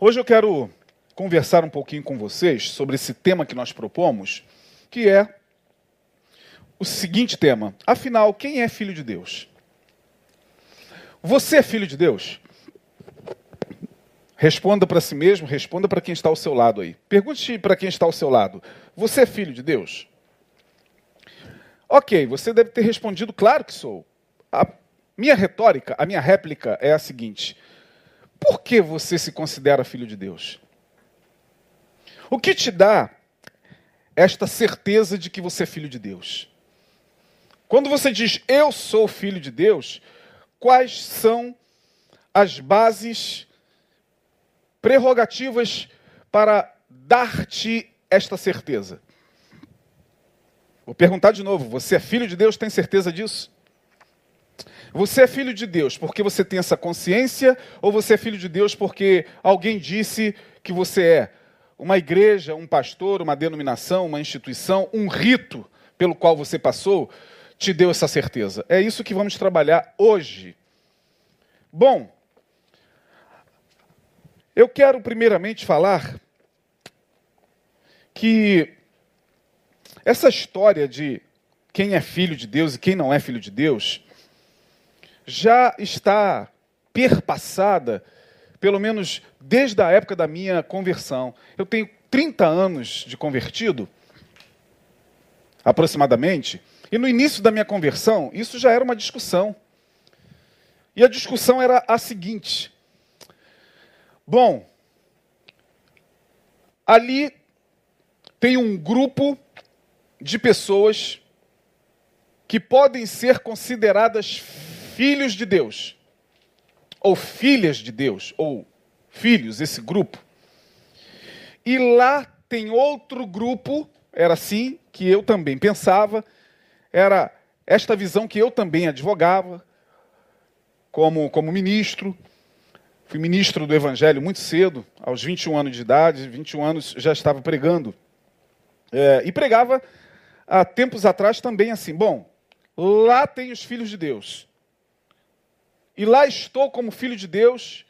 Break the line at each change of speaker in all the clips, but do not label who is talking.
Hoje eu quero conversar um pouquinho com vocês sobre esse tema que nós propomos, que é o seguinte tema: afinal, quem é filho de Deus? Você é filho de Deus? Responda para si mesmo, responda para quem está ao seu lado aí. Pergunte para quem está ao seu lado: Você é filho de Deus? Ok, você deve ter respondido, claro que sou. A minha retórica, a minha réplica é a seguinte: Por que você se considera filho de Deus? O que te dá esta certeza de que você é filho de Deus? Quando você diz eu sou filho de Deus, quais são as bases prerrogativas para dar-te esta certeza? Vou perguntar de novo: você é filho de Deus? Tem certeza disso? Você é filho de Deus porque você tem essa consciência ou você é filho de Deus porque alguém disse que você é? Uma igreja, um pastor, uma denominação, uma instituição, um rito pelo qual você passou te deu essa certeza. É isso que vamos trabalhar hoje. Bom, eu quero primeiramente falar que essa história de quem é filho de Deus e quem não é filho de Deus já está perpassada, pelo menos desde a época da minha conversão. Eu tenho 30 anos de convertido, aproximadamente, e no início da minha conversão, isso já era uma discussão. E a discussão era a seguinte: Bom, ali tem um grupo de pessoas que podem ser consideradas filhos de Deus, ou filhas de Deus, ou filhos, esse grupo. E lá tem outro grupo, era assim que eu também pensava, era esta visão que eu também advogava, como, como ministro, Fui ministro do Evangelho muito cedo, aos 21 anos de idade, 21 anos já estava pregando. É, e pregava há tempos atrás também assim: bom, lá tem os filhos de Deus. E lá estou como filho de Deus,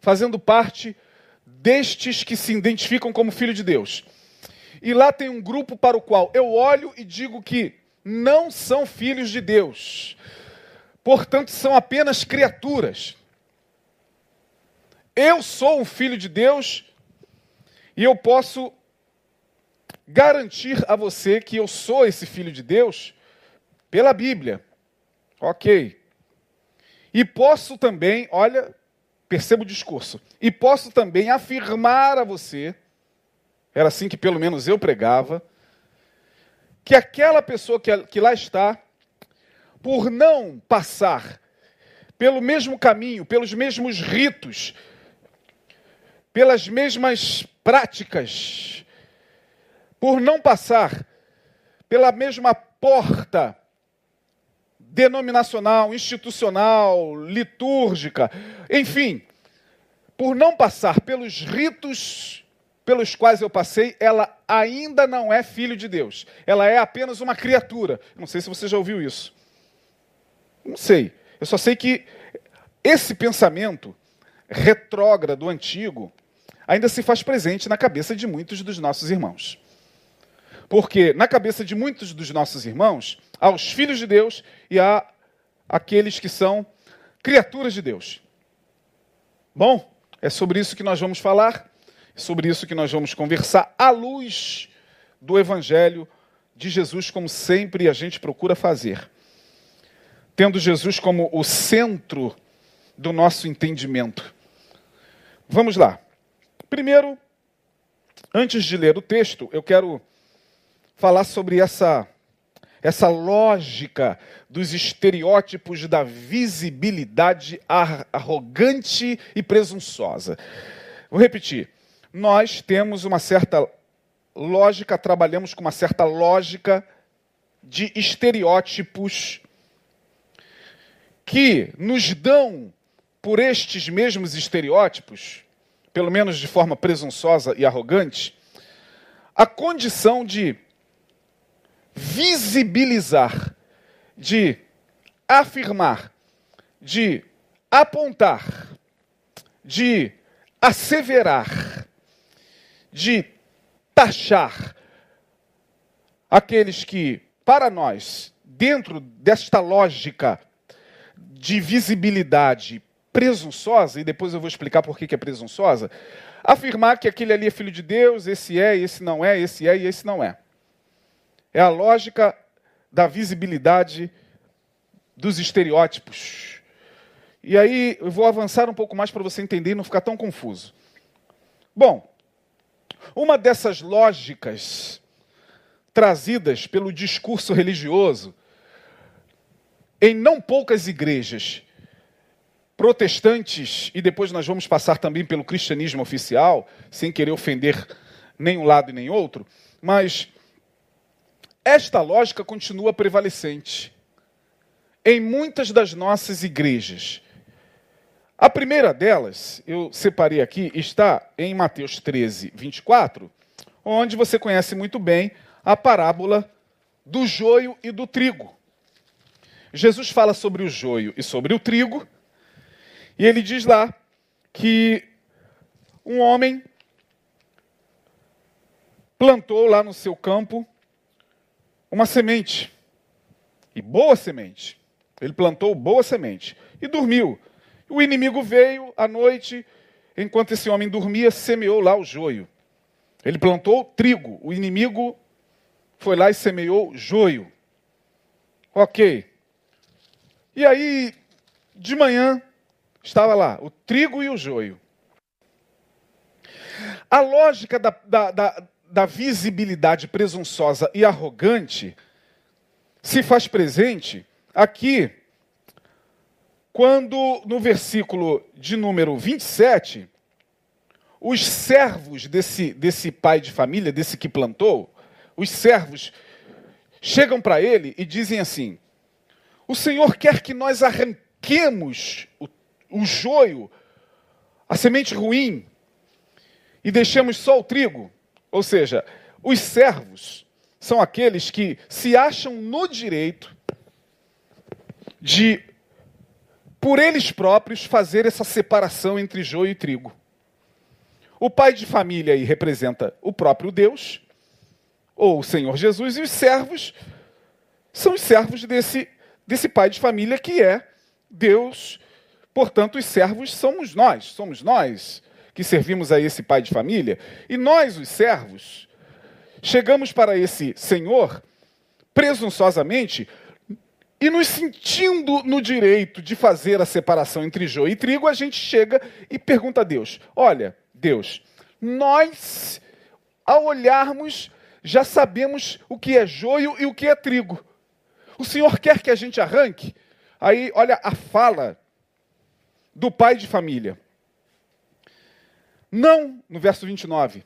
fazendo parte destes que se identificam como filho de Deus. E lá tem um grupo para o qual eu olho e digo que não são filhos de Deus. Portanto, são apenas criaturas. Eu sou um filho de Deus e eu posso garantir a você que eu sou esse filho de Deus pela Bíblia. Ok. E posso também, olha, perceba o discurso, e posso também afirmar a você, era assim que pelo menos eu pregava, que aquela pessoa que, lá está, por não passar pelo mesmo caminho, pelos mesmos ritos, pelas mesmas práticas, por não passar pela mesma porta denominacional, institucional, litúrgica, enfim, por não passar pelos ritos pelos quais eu passei, ela ainda não é filho de Deus. Ela é apenas uma criatura. Não sei se você já ouviu isso. Não sei. Eu só sei que esse pensamento retrógrado antigo ainda se faz presente na cabeça de muitos dos nossos irmãos. Porque na cabeça de muitos dos nossos irmãos, há os filhos de Deus e há aqueles que são criaturas de Deus. Bom, é sobre isso que nós vamos falar, é sobre isso que nós vamos conversar à luz do Evangelho de Jesus, como sempre a gente procura fazer. Tendo Jesus como o centro do nosso entendimento. Vamos lá. Primeiro, antes de ler o texto, eu quero falar sobre essa essa lógica dos estereótipos da visibilidade arrogante e presunçosa. Vou repetir. Nós temos uma certa lógica, trabalhamos com uma certa lógica de estereótipos que nos dão, por estes mesmos estereótipos, pelo menos de forma presunçosa e arrogante, a condição de visibilizar, de afirmar, de apontar, de asseverar, de taxar aqueles que, para nós, dentro desta lógica de visibilidade presunçosa, e depois eu vou explicar por que é presunçosa, afirmar que aquele ali é filho de Deus, esse é, esse não é, esse é e esse não é. É a lógica da visibilidade dos estereótipos. E aí eu vou avançar um pouco mais para você entender e não ficar tão confuso. Bom, uma dessas lógicas trazidas pelo discurso religioso em não poucas igrejas protestantes, e depois nós vamos passar também pelo cristianismo oficial, sem querer ofender nem um lado e nem outro, mas esta lógica continua prevalecente em muitas das nossas igrejas. A primeira delas, eu separei aqui, está em Mateus 13, 24, onde você conhece muito bem a parábola do joio e do trigo. Jesus fala sobre o joio e sobre o trigo, e ele diz lá que um homem plantou lá no seu campo uma semente, e boa semente. Ele plantou boa semente e dormiu. O inimigo veio à noite, enquanto esse homem dormia, semeou lá o joio. Ele plantou trigo, o inimigo foi lá e semeou joio. Ok. E aí, de manhã, estava lá o trigo e o joio. A lógica da, da, da, da visibilidade presunçosa e arrogante se faz presente aqui, quando no versículo de número 27, os servos desse, desse pai de família, desse que plantou, os servos chegam para ele e dizem assim: O Senhor quer que nós arranquemos o, o joio, a semente ruim, e deixemos só o trigo. Ou seja, os servos são aqueles que se acham no direito de, por eles próprios, fazer essa separação entre joio e trigo. O pai de família aí representa o próprio Deus, ou o Senhor Jesus, e os servos são os servos desse, desse pai de família que é Deus. Portanto, os servos somos nós, somos nós que servimos a esse pai de família, e nós, os servos, chegamos para esse Senhor presunçosamente e nos sentindo no direito de fazer a separação entre joio e trigo, a gente chega e pergunta a Deus: Olha, Deus, nós, ao olharmos já sabemos o que é joio e o que é trigo. O Senhor quer que a gente arranque? Aí, olha a fala do pai de família. Não, no verso 29.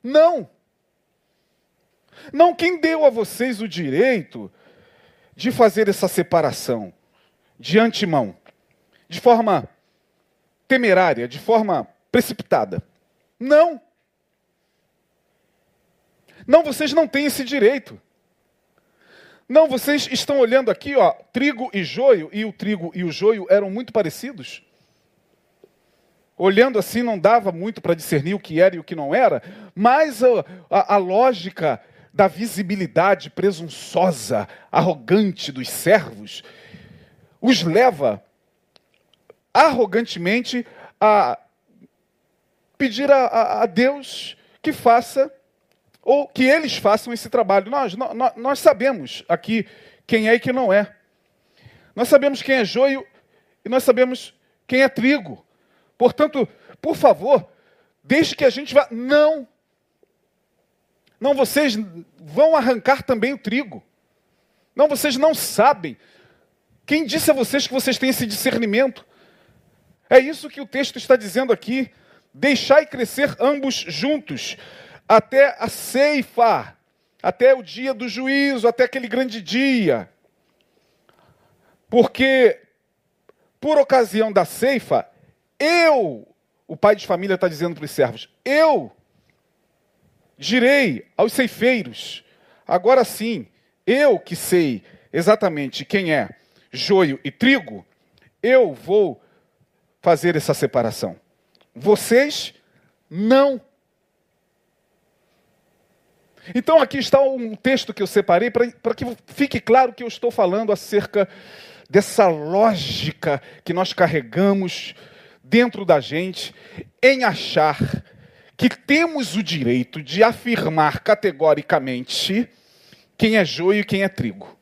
Não. Não, quem deu a vocês o direito de fazer essa separação de antemão, de forma temerária, de forma precipitada? Não. Não, vocês não têm esse direito. Não, vocês estão olhando aqui, ó, trigo e joio, e o trigo e o joio eram muito parecidos. Olhando assim, não dava muito para discernir o que era e o que não era, mas a, a, a lógica da visibilidade presunçosa, arrogante dos servos, os leva arrogantemente a pedir a, a Deus que faça ou que eles façam esse trabalho. Nós, nós, nós sabemos aqui quem é e quem não é. Nós sabemos quem é joio e nós sabemos quem é trigo. Portanto, por favor, deixe que a gente vá. Não! Não, vocês vão arrancar também o trigo. Não, vocês não sabem. Quem disse a vocês que vocês têm esse discernimento? É isso que o texto está dizendo aqui. Deixai crescer ambos juntos até a ceifa, até o dia do juízo, até aquele grande dia. Porque, por ocasião da ceifa, eu, o pai de família está dizendo para os servos, eu direi aos ceifeiros, agora sim, eu que sei exatamente quem é joio e trigo, eu vou fazer essa separação. Vocês não. Então aqui está um texto que eu separei para que fique claro que eu estou falando acerca dessa lógica que nós carregamos dentro da gente em achar que temos o direito de afirmar categoricamente quem é joio e quem é trigo.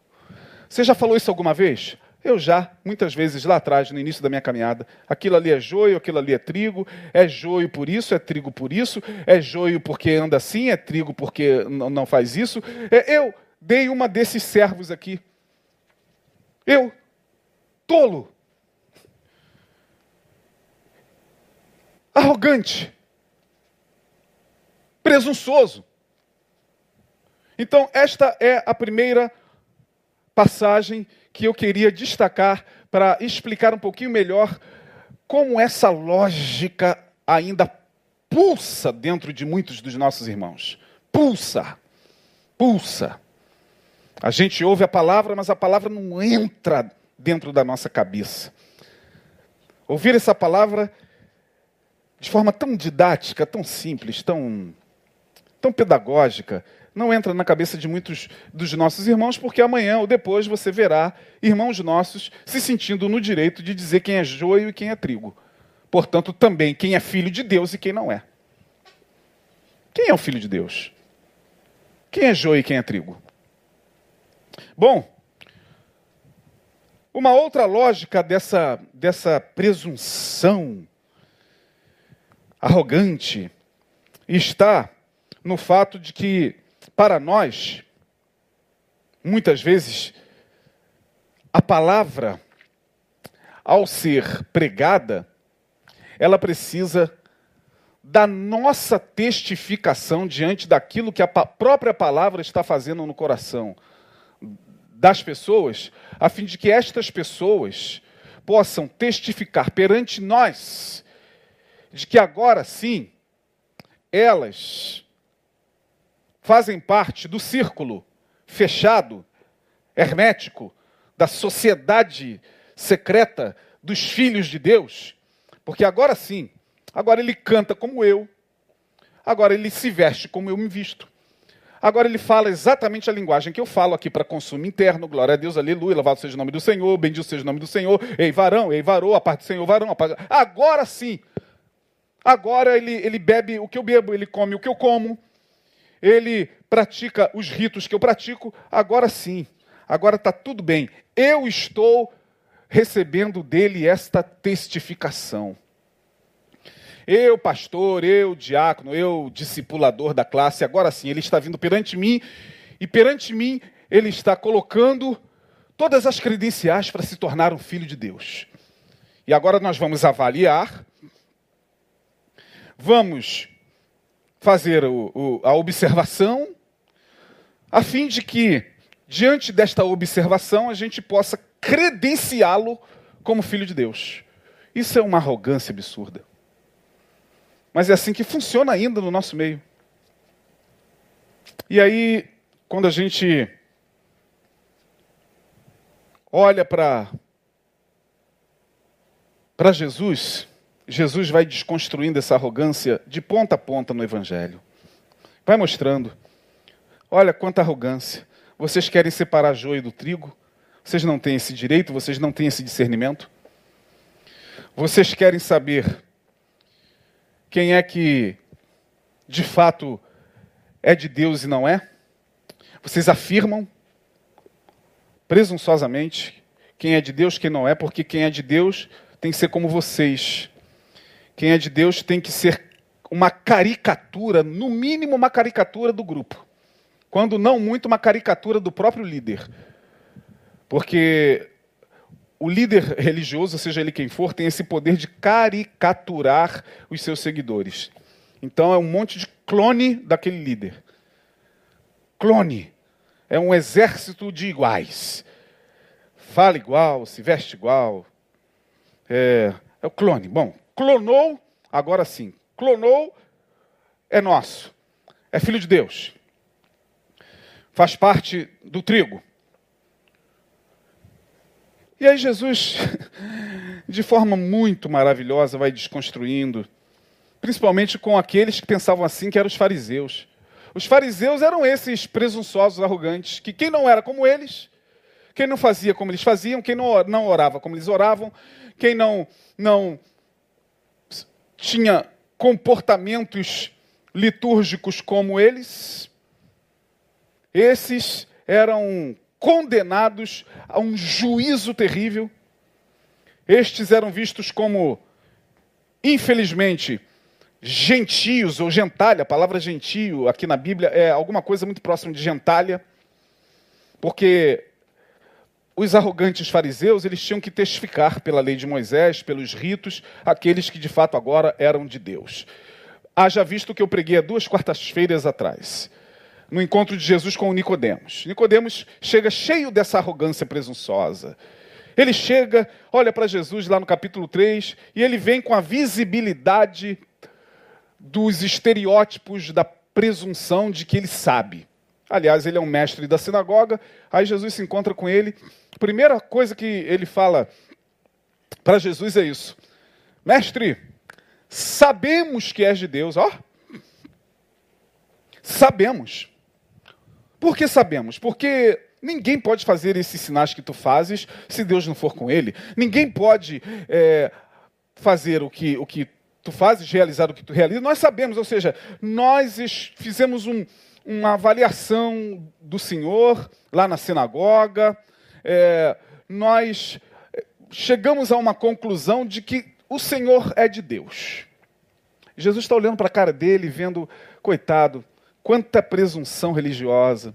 Você já falou isso alguma vez? Eu já, muitas vezes lá atrás, no início da minha caminhada. Aquilo ali é joio, aquilo ali é trigo. É joio por isso, é trigo por isso. É joio porque anda assim, é trigo porque não faz isso. É, eu dei uma desses servos aqui. Eu, tolo, arrogante, presunçoso. Então, esta é a primeira passagem que eu queria destacar para explicar um pouquinho melhor como essa lógica ainda pulsa dentro de muitos dos nossos irmãos. Pulsa, pulsa. A gente ouve a palavra, mas a palavra não entra dentro da nossa cabeça. Ouvir essa palavra de forma tão didática, tão simples, tão, tão pedagógica, não entra na cabeça de muitos dos nossos irmãos, porque amanhã ou depois você verá irmãos nossos se sentindo no direito de dizer quem é joio e quem é trigo. Portanto, também quem é filho de Deus e quem não é. Quem é o filho de Deus? Quem é joio e quem é trigo? Bom, uma outra lógica dessa, dessa presunção arrogante está no fato de que para nós, muitas vezes, a palavra, ao ser pregada, ela precisa da nossa testificação diante daquilo que a própria palavra está fazendo no coração das pessoas, a fim de que estas pessoas possam testificar perante nós de que agora sim elas fazem parte do círculo fechado, hermético, da sociedade secreta dos filhos de Deus, porque agora sim, agora ele canta como eu, agora ele se veste como eu me visto. Agora ele fala exatamente a linguagem que eu falo aqui para consumo interno. Glória a Deus, aleluia, louvado seja o nome do Senhor, bendito seja o nome do Senhor. Ei, varão, ei, varou, a parte do Senhor, varão. Parte... Agora sim. Agora ele, ele bebe o que eu bebo, ele come o que eu como, ele pratica os ritos que eu pratico, agora sim, agora está tudo bem. Eu estou recebendo dele esta testificação. Eu, pastor, eu, diácono, eu, discipulador da classe, agora sim, ele está vindo perante mim e perante mim ele está colocando todas as credenciais para se tornar um filho de Deus. E agora nós vamos avaliar, vamos fazer o, o, a observação, a fim de que, diante desta observação, a gente possa credenciá-lo como filho de Deus. Isso é uma arrogância absurda. Mas é assim que funciona ainda no nosso meio. E aí, quando a gente olha para para Jesus, Jesus vai desconstruindo essa arrogância de ponta a ponta no Evangelho. Vai mostrando. Olha quanta arrogância. Vocês querem separar joio do trigo? Vocês não têm esse direito, vocês não têm esse discernimento? Vocês querem saber quem é que de fato é de Deus e não é? Vocês afirmam presunçosamente quem é de Deus, quem não é, porque quem é de Deus tem que ser como vocês quem é de Deus tem que ser uma caricatura, no mínimo uma caricatura do grupo. Quando não muito, uma caricatura do próprio líder. Porque o líder religioso, seja ele quem for, tem esse poder de caricaturar os seus seguidores. Então é um monte de clone daquele líder. Clone. É um exército de iguais. Fala igual, se veste igual. É, é o clone. Bom, Clonou, agora sim. Clonou, é nosso. É filho de Deus. Faz parte do trigo. E aí Jesus, de forma muito maravilhosa, vai desconstruindo principalmente com aqueles que pensavam assim, que eram os fariseus. Os fariseus eram esses presunçosos, arrogantes, que quem não era como eles, quem não fazia como eles faziam, quem não, orava como eles oravam, quem não, não tinha comportamentos litúrgicos como eles, esses eram condenados a um juízo terrível. Estes eram vistos como, infelizmente, gentios ou gentalha. A palavra gentio aqui na Bíblia é alguma coisa muito próxima de gentalha, porque os arrogantes fariseus, eles tinham que testificar pela lei de Moisés, pelos ritos, aqueles que de fato agora eram de Deus. Haja visto que eu preguei há duas quartas-feiras atrás, no encontro de Jesus com Nicodemos. Nicodemos chega cheio dessa arrogância presunçosa. Ele chega, olha para Jesus lá no capítulo 3, e ele vem com a visibilidade dos estereótipos da presunção de que ele sabe. Aliás, ele é um mestre da sinagoga. Aí Jesus se encontra com ele. A primeira coisa que ele fala para Jesus é isso: Mestre, sabemos que és de Deus. Ó, sabemos. Por que sabemos? Porque ninguém pode fazer esses sinais que tu fazes se Deus não for com ele. Ninguém pode é, fazer o que, o que tu fazes, realizar o que tu realizas. Nós sabemos, ou seja, nós fizemos um, uma avaliação do Senhor lá na sinagoga. É, nós é, chegamos a uma conclusão de que o Senhor é de Deus. Jesus está olhando para a cara dele, vendo, coitado, quanta presunção religiosa,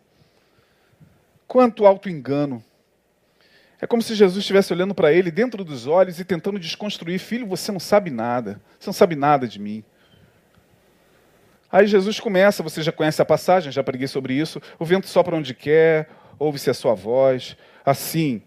quanto auto-engano. É como se Jesus estivesse olhando para ele dentro dos olhos e tentando desconstruir: Filho, você não sabe nada, você não sabe nada de mim. Aí Jesus começa, você já conhece a passagem, já preguei sobre isso. O vento sopra onde quer, ouve-se a sua voz. Assim,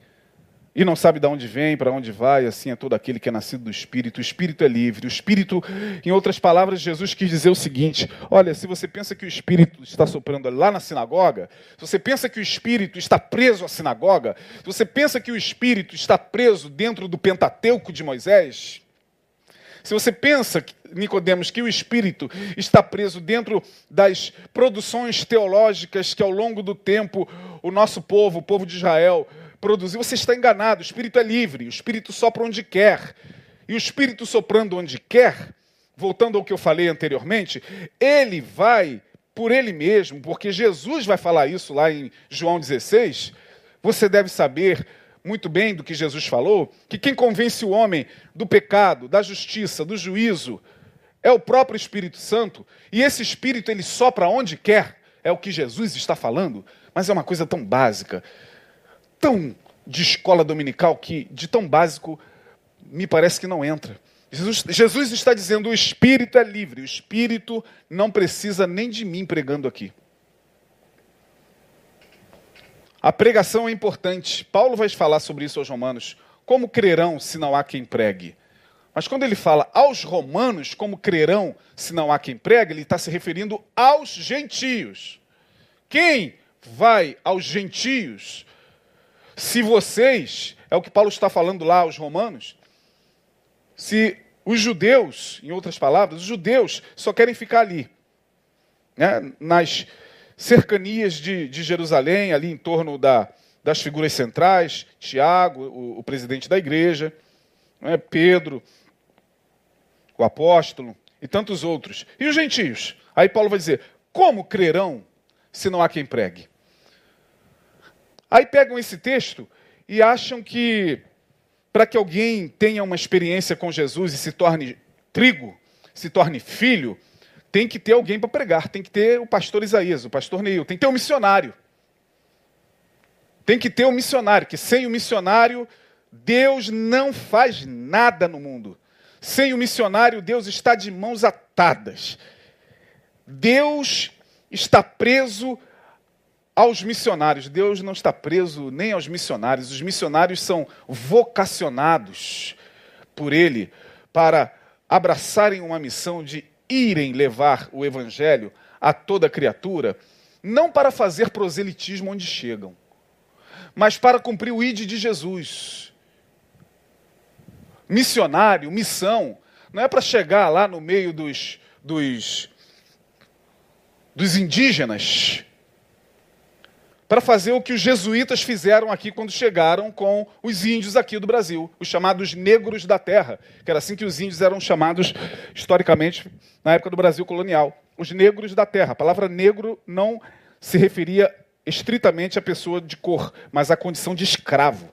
e não sabe de onde vem, para onde vai, assim é todo aquele que é nascido do Espírito. O Espírito é livre. O Espírito, em outras palavras, Jesus quis dizer o seguinte: olha, se você pensa que o Espírito está soprando lá na sinagoga, se você pensa que o Espírito está preso à sinagoga, se você pensa que o Espírito está preso dentro do Pentateuco de Moisés, se você pensa, Nicodemos, que o Espírito está preso dentro das produções teológicas que ao longo do tempo o nosso povo, o povo de Israel, produzir, você está enganado. O espírito é livre, o espírito sopra onde quer. E o espírito soprando onde quer, voltando ao que eu falei anteriormente, ele vai por ele mesmo, porque Jesus vai falar isso lá em João 16. Você deve saber muito bem do que Jesus falou, que quem convence o homem do pecado, da justiça, do juízo, é o próprio Espírito Santo, e esse Espírito ele sopra onde quer, é o que Jesus está falando, mas é uma coisa tão básica tão de escola dominical que, de tão básico, me parece que não entra. Jesus, Jesus está dizendo: o espírito é livre, o espírito não precisa nem de mim pregando aqui. A pregação é importante. Paulo vai falar sobre isso aos romanos. Como crerão se não há quem pregue? Mas quando ele fala aos romanos, como crerão se não há quem pregue, ele está se referindo aos gentios. Quem vai aos gentios se vocês, é o que Paulo está falando lá aos romanos, se os judeus, em outras palavras, os judeus só querem ficar ali, né, nas cercanias de, de Jerusalém, ali em torno da, das figuras centrais, Tiago, o, o presidente da igreja, né, Pedro, o apóstolo e tantos outros. E os gentios? Aí Paulo vai dizer: como crerão se não há quem pregue? Aí pegam esse texto e acham que para que alguém tenha uma experiência com Jesus e se torne trigo, se torne filho, tem que ter alguém para pregar, tem que ter o pastor Isaías, o pastor Neil, tem que ter um missionário. Tem que ter um missionário, que sem o missionário, Deus não faz nada no mundo. Sem o missionário, Deus está de mãos atadas. Deus está preso aos missionários. Deus não está preso nem aos missionários. Os missionários são vocacionados por Ele para abraçarem uma missão de irem levar o Evangelho a toda criatura, não para fazer proselitismo onde chegam, mas para cumprir o ID de Jesus. Missionário, missão, não é para chegar lá no meio dos, dos, dos indígenas para fazer o que os jesuítas fizeram aqui quando chegaram com os índios aqui do Brasil, os chamados negros da terra, que era assim que os índios eram chamados historicamente na época do Brasil colonial. Os negros da terra. A palavra negro não se referia estritamente à pessoa de cor, mas à condição de escravo.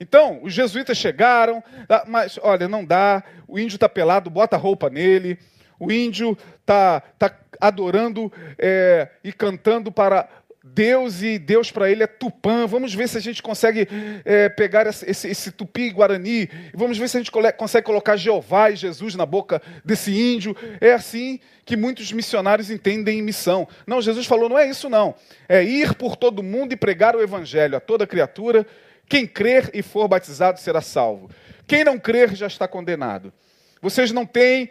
Então, os jesuítas chegaram, ah, mas olha, não dá, o índio está pelado, bota roupa nele, o índio está tá adorando é, e cantando para Deus e Deus para ele é Tupã. Vamos ver se a gente consegue é, pegar esse, esse tupi-guarani. Vamos ver se a gente consegue colocar Jeová e Jesus na boca desse índio. É assim que muitos missionários entendem missão. Não, Jesus falou, não é isso não. É ir por todo mundo e pregar o evangelho a toda criatura. Quem crer e for batizado será salvo. Quem não crer já está condenado. Vocês não têm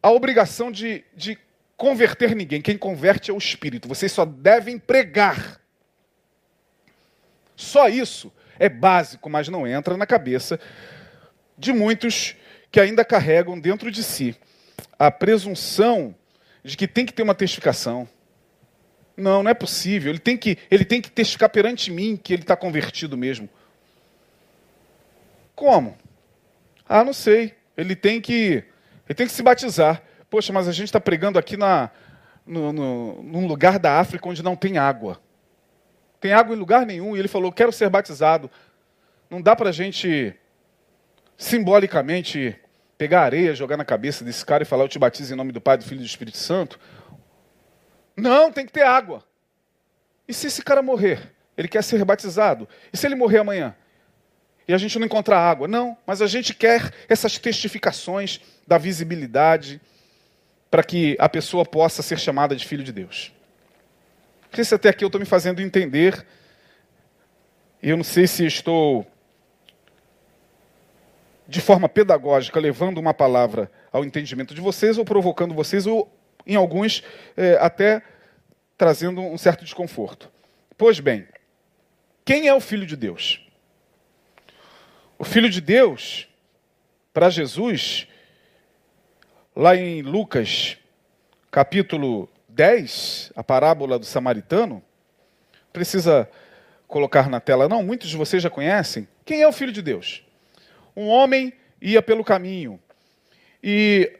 a obrigação de, de converter ninguém. Quem converte é o Espírito. Vocês só devem pregar. Só isso é básico, mas não entra na cabeça de muitos que ainda carregam dentro de si a presunção de que tem que ter uma testificação. Não, não é possível. Ele tem que, ele tem que testificar perante mim que ele está convertido mesmo. Como? Ah, não sei. Ele tem que, ele tem que se batizar. Poxa, mas a gente está pregando aqui na, no, no, num lugar da África onde não tem água. Tem água em lugar nenhum. E ele falou: Quero ser batizado. Não dá para a gente simbolicamente pegar areia, jogar na cabeça desse cara e falar: Eu te batizo em nome do Pai, do Filho e do Espírito Santo. Não, tem que ter água. E se esse cara morrer? Ele quer ser batizado. E se ele morrer amanhã? E a gente não encontrar água? Não, mas a gente quer essas testificações da visibilidade para que a pessoa possa ser chamada de filho de Deus. Não sei se até aqui eu estou me fazendo entender. Eu não sei se estou, de forma pedagógica, levando uma palavra ao entendimento de vocês, ou provocando vocês, ou em alguns é, até trazendo um certo desconforto. Pois bem, quem é o Filho de Deus? O Filho de Deus, para Jesus, Lá em Lucas, capítulo 10, a parábola do samaritano, precisa colocar na tela, não, muitos de vocês já conhecem. Quem é o filho de Deus? Um homem ia pelo caminho e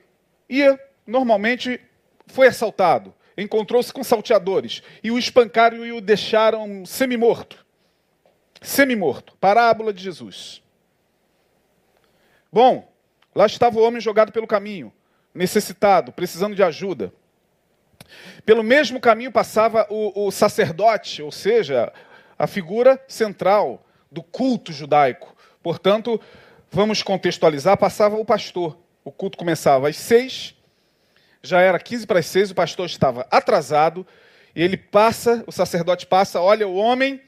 ia, normalmente, foi assaltado, encontrou-se com salteadores e o espancaram e o deixaram semi-morto. Semi-morto. Parábola de Jesus. Bom, lá estava o homem jogado pelo caminho necessitado, precisando de ajuda. Pelo mesmo caminho passava o, o sacerdote, ou seja, a figura central do culto judaico. Portanto, vamos contextualizar: passava o pastor. O culto começava às seis, já era 15 para as seis, o pastor estava atrasado, e ele passa, o sacerdote passa, olha o homem,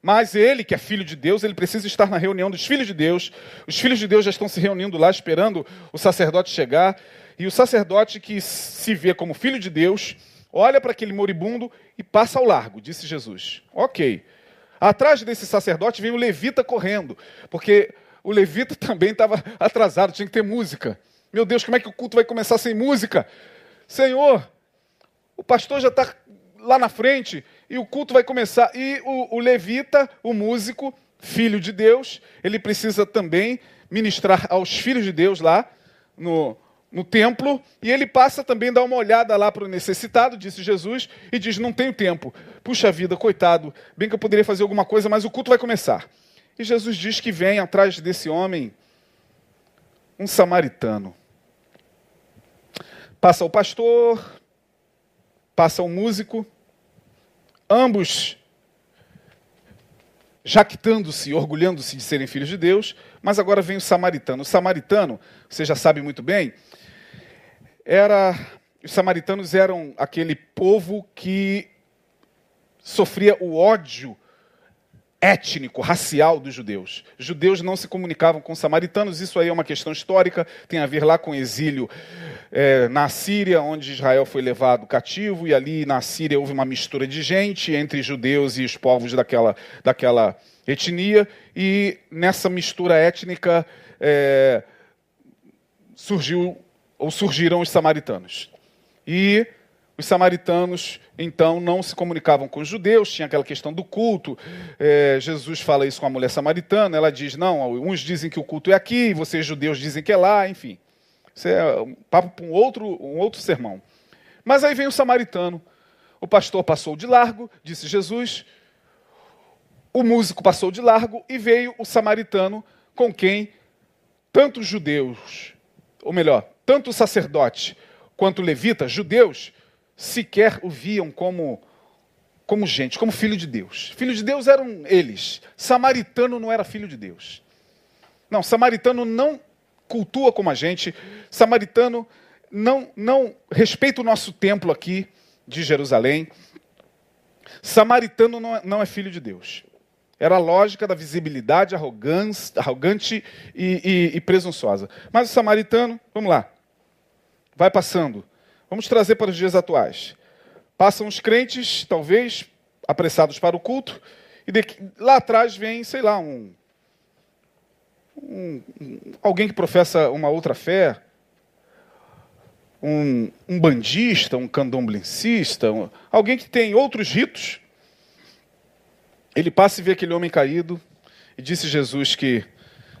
mas ele, que é filho de Deus, ele precisa estar na reunião dos filhos de Deus. Os filhos de Deus já estão se reunindo lá, esperando o sacerdote chegar. E o sacerdote que se vê como filho de Deus, olha para aquele moribundo e passa ao largo, disse Jesus. Ok. Atrás desse sacerdote vem o levita correndo, porque o levita também estava atrasado, tinha que ter música. Meu Deus, como é que o culto vai começar sem música? Senhor, o pastor já está lá na frente e o culto vai começar. E o, o levita, o músico, filho de Deus, ele precisa também ministrar aos filhos de Deus lá no, no templo, e ele passa também a dar uma olhada lá para o necessitado, disse Jesus, e diz: Não tenho tempo. Puxa vida, coitado, bem que eu poderia fazer alguma coisa, mas o culto vai começar. E Jesus diz que vem atrás desse homem um samaritano. Passa o pastor, passa o músico, ambos jactando-se, orgulhando-se de serem filhos de Deus, mas agora vem o samaritano. O samaritano, você já sabe muito bem, era os samaritanos eram aquele povo que sofria o ódio étnico, racial dos judeus. Judeus não se comunicavam com os samaritanos, isso aí é uma questão histórica, tem a ver lá com exílio é, na Síria, onde Israel foi levado cativo, e ali na Síria houve uma mistura de gente entre judeus e os povos daquela, daquela etnia, e nessa mistura étnica. É, surgiu ou surgiram os samaritanos. E os samaritanos, então, não se comunicavam com os judeus, tinha aquela questão do culto. É, Jesus fala isso com a mulher samaritana, ela diz: não, uns dizem que o culto é aqui, vocês judeus dizem que é lá, enfim. Isso é um papo para um outro, um outro sermão. Mas aí vem o samaritano. O pastor passou de largo, disse Jesus. O músico passou de largo e veio o samaritano com quem tanto judeus, ou melhor, tanto sacerdote quanto levita, judeus, sequer o viam como, como gente, como filho de Deus. Filho de Deus eram eles. Samaritano não era filho de Deus. Não, samaritano não cultua como a gente. Samaritano não, não respeita o nosso templo aqui de Jerusalém. Samaritano não é, não é filho de Deus. Era a lógica da visibilidade arrogante e, e, e presunçosa. Mas o samaritano, vamos lá, vai passando. Vamos trazer para os dias atuais. Passam os crentes, talvez, apressados para o culto, e de, lá atrás vem, sei lá, um, um, alguém que professa uma outra fé, um, um bandista, um candomblincista, um, alguém que tem outros ritos. Ele passa e vê aquele homem caído, e disse Jesus que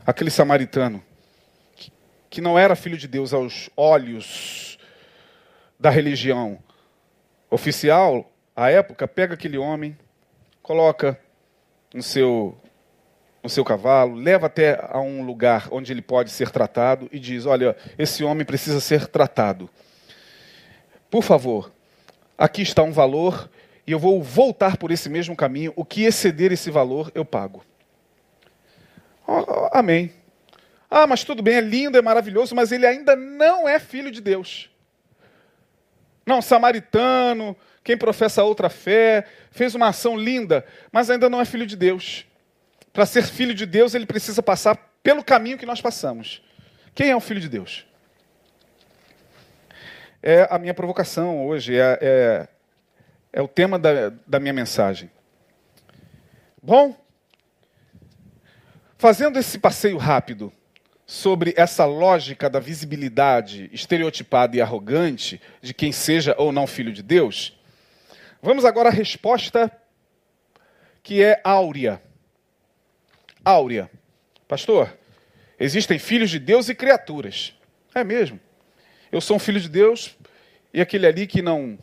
aquele samaritano, que não era filho de Deus aos olhos da religião oficial, à época, pega aquele homem, coloca no seu, no seu cavalo, leva até a um lugar onde ele pode ser tratado e diz: Olha, esse homem precisa ser tratado. Por favor, aqui está um valor e eu vou voltar por esse mesmo caminho. O que exceder esse valor, eu pago. Oh, amém. Ah, mas tudo bem, é lindo, é maravilhoso, mas ele ainda não é filho de Deus. Não, samaritano, quem professa outra fé, fez uma ação linda, mas ainda não é filho de Deus. Para ser filho de Deus, ele precisa passar pelo caminho que nós passamos. Quem é o filho de Deus? É a minha provocação hoje, é, é, é o tema da, da minha mensagem. Bom, fazendo esse passeio rápido sobre essa lógica da visibilidade estereotipada e arrogante de quem seja ou não filho de Deus, vamos agora à resposta que é áurea. Áurea. Pastor, existem filhos de Deus e criaturas. É mesmo. Eu sou um filho de Deus e aquele ali que não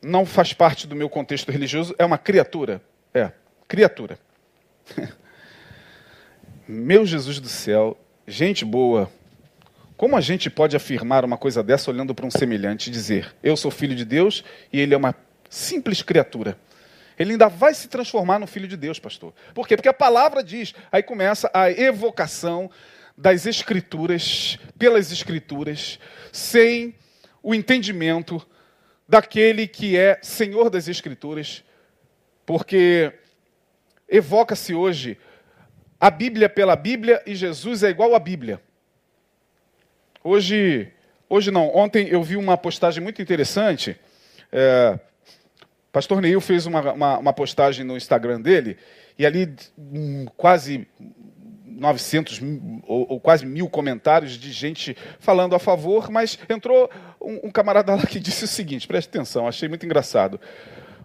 não faz parte do meu contexto religioso é uma criatura. É, criatura. meu Jesus do céu, Gente boa, como a gente pode afirmar uma coisa dessa olhando para um semelhante e dizer: Eu sou filho de Deus e ele é uma simples criatura? Ele ainda vai se transformar no filho de Deus, pastor. Por quê? Porque a palavra diz, aí começa a evocação das Escrituras, pelas Escrituras, sem o entendimento daquele que é Senhor das Escrituras, porque evoca-se hoje a Bíblia pela Bíblia e Jesus é igual à Bíblia. Hoje, hoje não, ontem eu vi uma postagem muito interessante. É, Pastor Neil fez uma, uma, uma, postagem no Instagram dele e ali hum, quase 900 ou, ou, quase mil comentários de gente falando a favor, mas entrou um, um camarada lá que disse o seguinte: preste atenção, achei muito engraçado.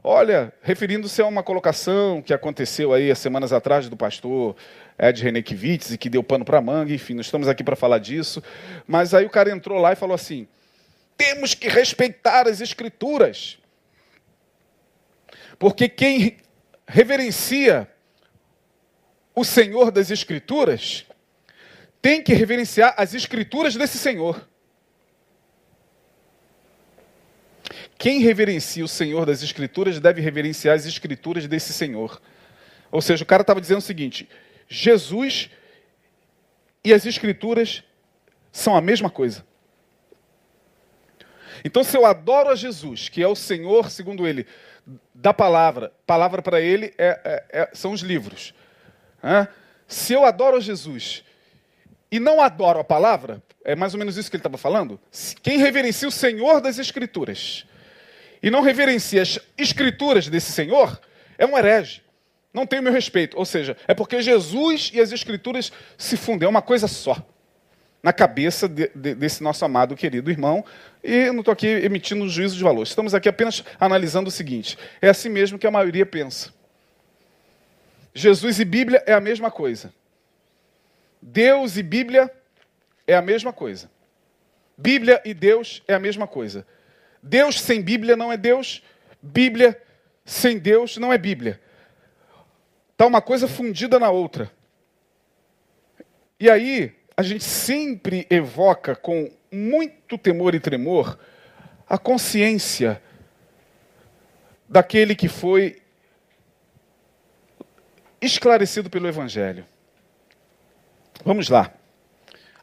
Olha, referindo-se a uma colocação que aconteceu aí há semanas atrás do pastor Ed Renekiewicz e que deu pano para manga, enfim, não estamos aqui para falar disso. Mas aí o cara entrou lá e falou assim: temos que respeitar as escrituras. Porque quem reverencia o Senhor das Escrituras tem que reverenciar as Escrituras desse Senhor. Quem reverencia o Senhor das Escrituras deve reverenciar as Escrituras desse Senhor. Ou seja, o cara estava dizendo o seguinte: Jesus e as Escrituras são a mesma coisa. Então, se eu adoro a Jesus, que é o Senhor, segundo ele, da palavra, palavra para ele é, é, é, são os livros. Se eu adoro a Jesus e não adoro a palavra, é mais ou menos isso que ele estava falando. Quem reverencia o Senhor das Escrituras e não reverencia as escrituras desse Senhor, é um herege. Não tem o meu respeito. Ou seja, é porque Jesus e as escrituras se fundem, é uma coisa só. na cabeça de, de, desse nosso amado querido irmão, e não estou aqui emitindo um juízo de valor. Estamos aqui apenas analisando o seguinte: é assim mesmo que a maioria pensa. Jesus e Bíblia é a mesma coisa. Deus e Bíblia é a mesma coisa. Bíblia e Deus é a mesma coisa. Deus sem Bíblia não é Deus, Bíblia sem Deus não é Bíblia. Está uma coisa fundida na outra. E aí, a gente sempre evoca com muito temor e tremor a consciência daquele que foi esclarecido pelo Evangelho. Vamos lá.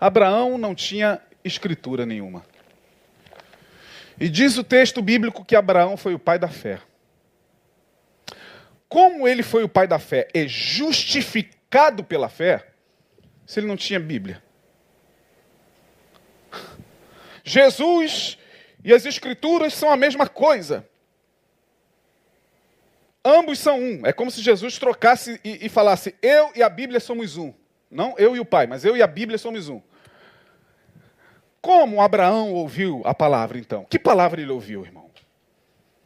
Abraão não tinha escritura nenhuma. E diz o texto bíblico que Abraão foi o pai da fé. Como ele foi o pai da fé e justificado pela fé, se ele não tinha Bíblia? Jesus e as Escrituras são a mesma coisa. Ambos são um. É como se Jesus trocasse e, e, falasse: Eu e a Bíblia somos um. Não eu e o Pai, mas eu e a Bíblia somos um. Como Abraão ouviu a palavra, então? Que palavra ele ouviu, irmão?